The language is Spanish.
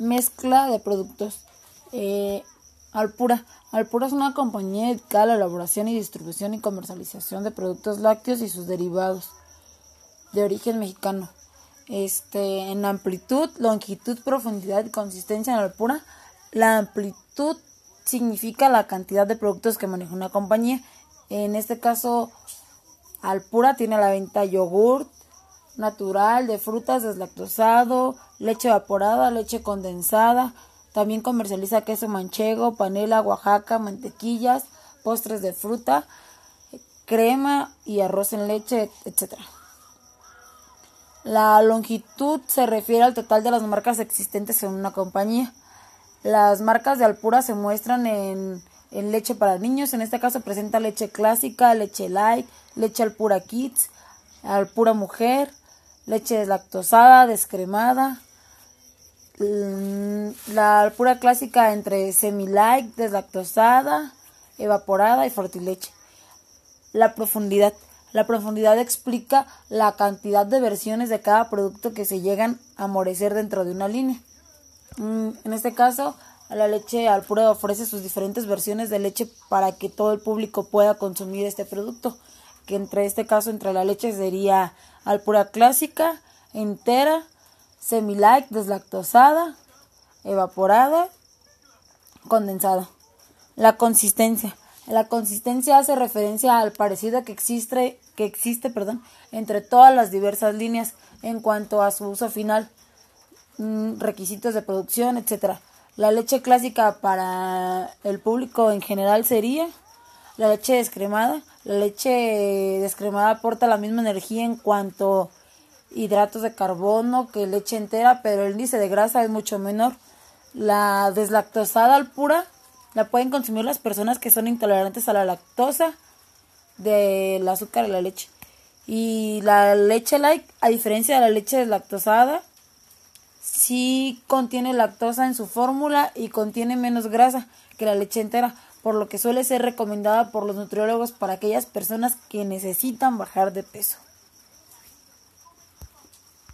Mezcla de productos. Eh, Alpura. Alpura es una compañía dedicada a la elaboración y distribución y comercialización de productos lácteos y sus derivados de origen mexicano. Este, en amplitud, longitud, profundidad y consistencia en Alpura, la amplitud significa la cantidad de productos que maneja una compañía. En este caso, Alpura tiene a la venta yogurt natural de frutas deslactosado, leche evaporada, leche condensada. También comercializa queso manchego, panela, Oaxaca, mantequillas, postres de fruta, crema y arroz en leche, etc. La longitud se refiere al total de las marcas existentes en una compañía. Las marcas de Alpura se muestran en, en leche para niños. En este caso presenta leche clásica, leche light, leche Alpura Kids, Alpura Mujer, leche deslactosada, descremada. Mm, la Alpura clásica entre semi-light, deslactosada, evaporada y fortileche. La profundidad. La profundidad explica la cantidad de versiones de cada producto que se llegan a amorecer dentro de una línea. Mm, en este caso, la leche Alpura ofrece sus diferentes versiones de leche para que todo el público pueda consumir este producto. Que entre este caso, entre la leche sería Alpura clásica, entera, semi-light, deslactosada, evaporada, condensada. La consistencia. La consistencia hace referencia al parecido que existe, que existe perdón, entre todas las diversas líneas en cuanto a su uso final, mm, requisitos de producción, etc. La leche clásica para el público en general sería la leche descremada. La leche descremada aporta la misma energía en cuanto hidratos de carbono que leche entera, pero el índice de grasa es mucho menor. La deslactosada al pura la pueden consumir las personas que son intolerantes a la lactosa del azúcar y la leche. Y la leche light, a diferencia de la leche deslactosada, sí contiene lactosa en su fórmula y contiene menos grasa que la leche entera, por lo que suele ser recomendada por los nutriólogos para aquellas personas que necesitan bajar de peso.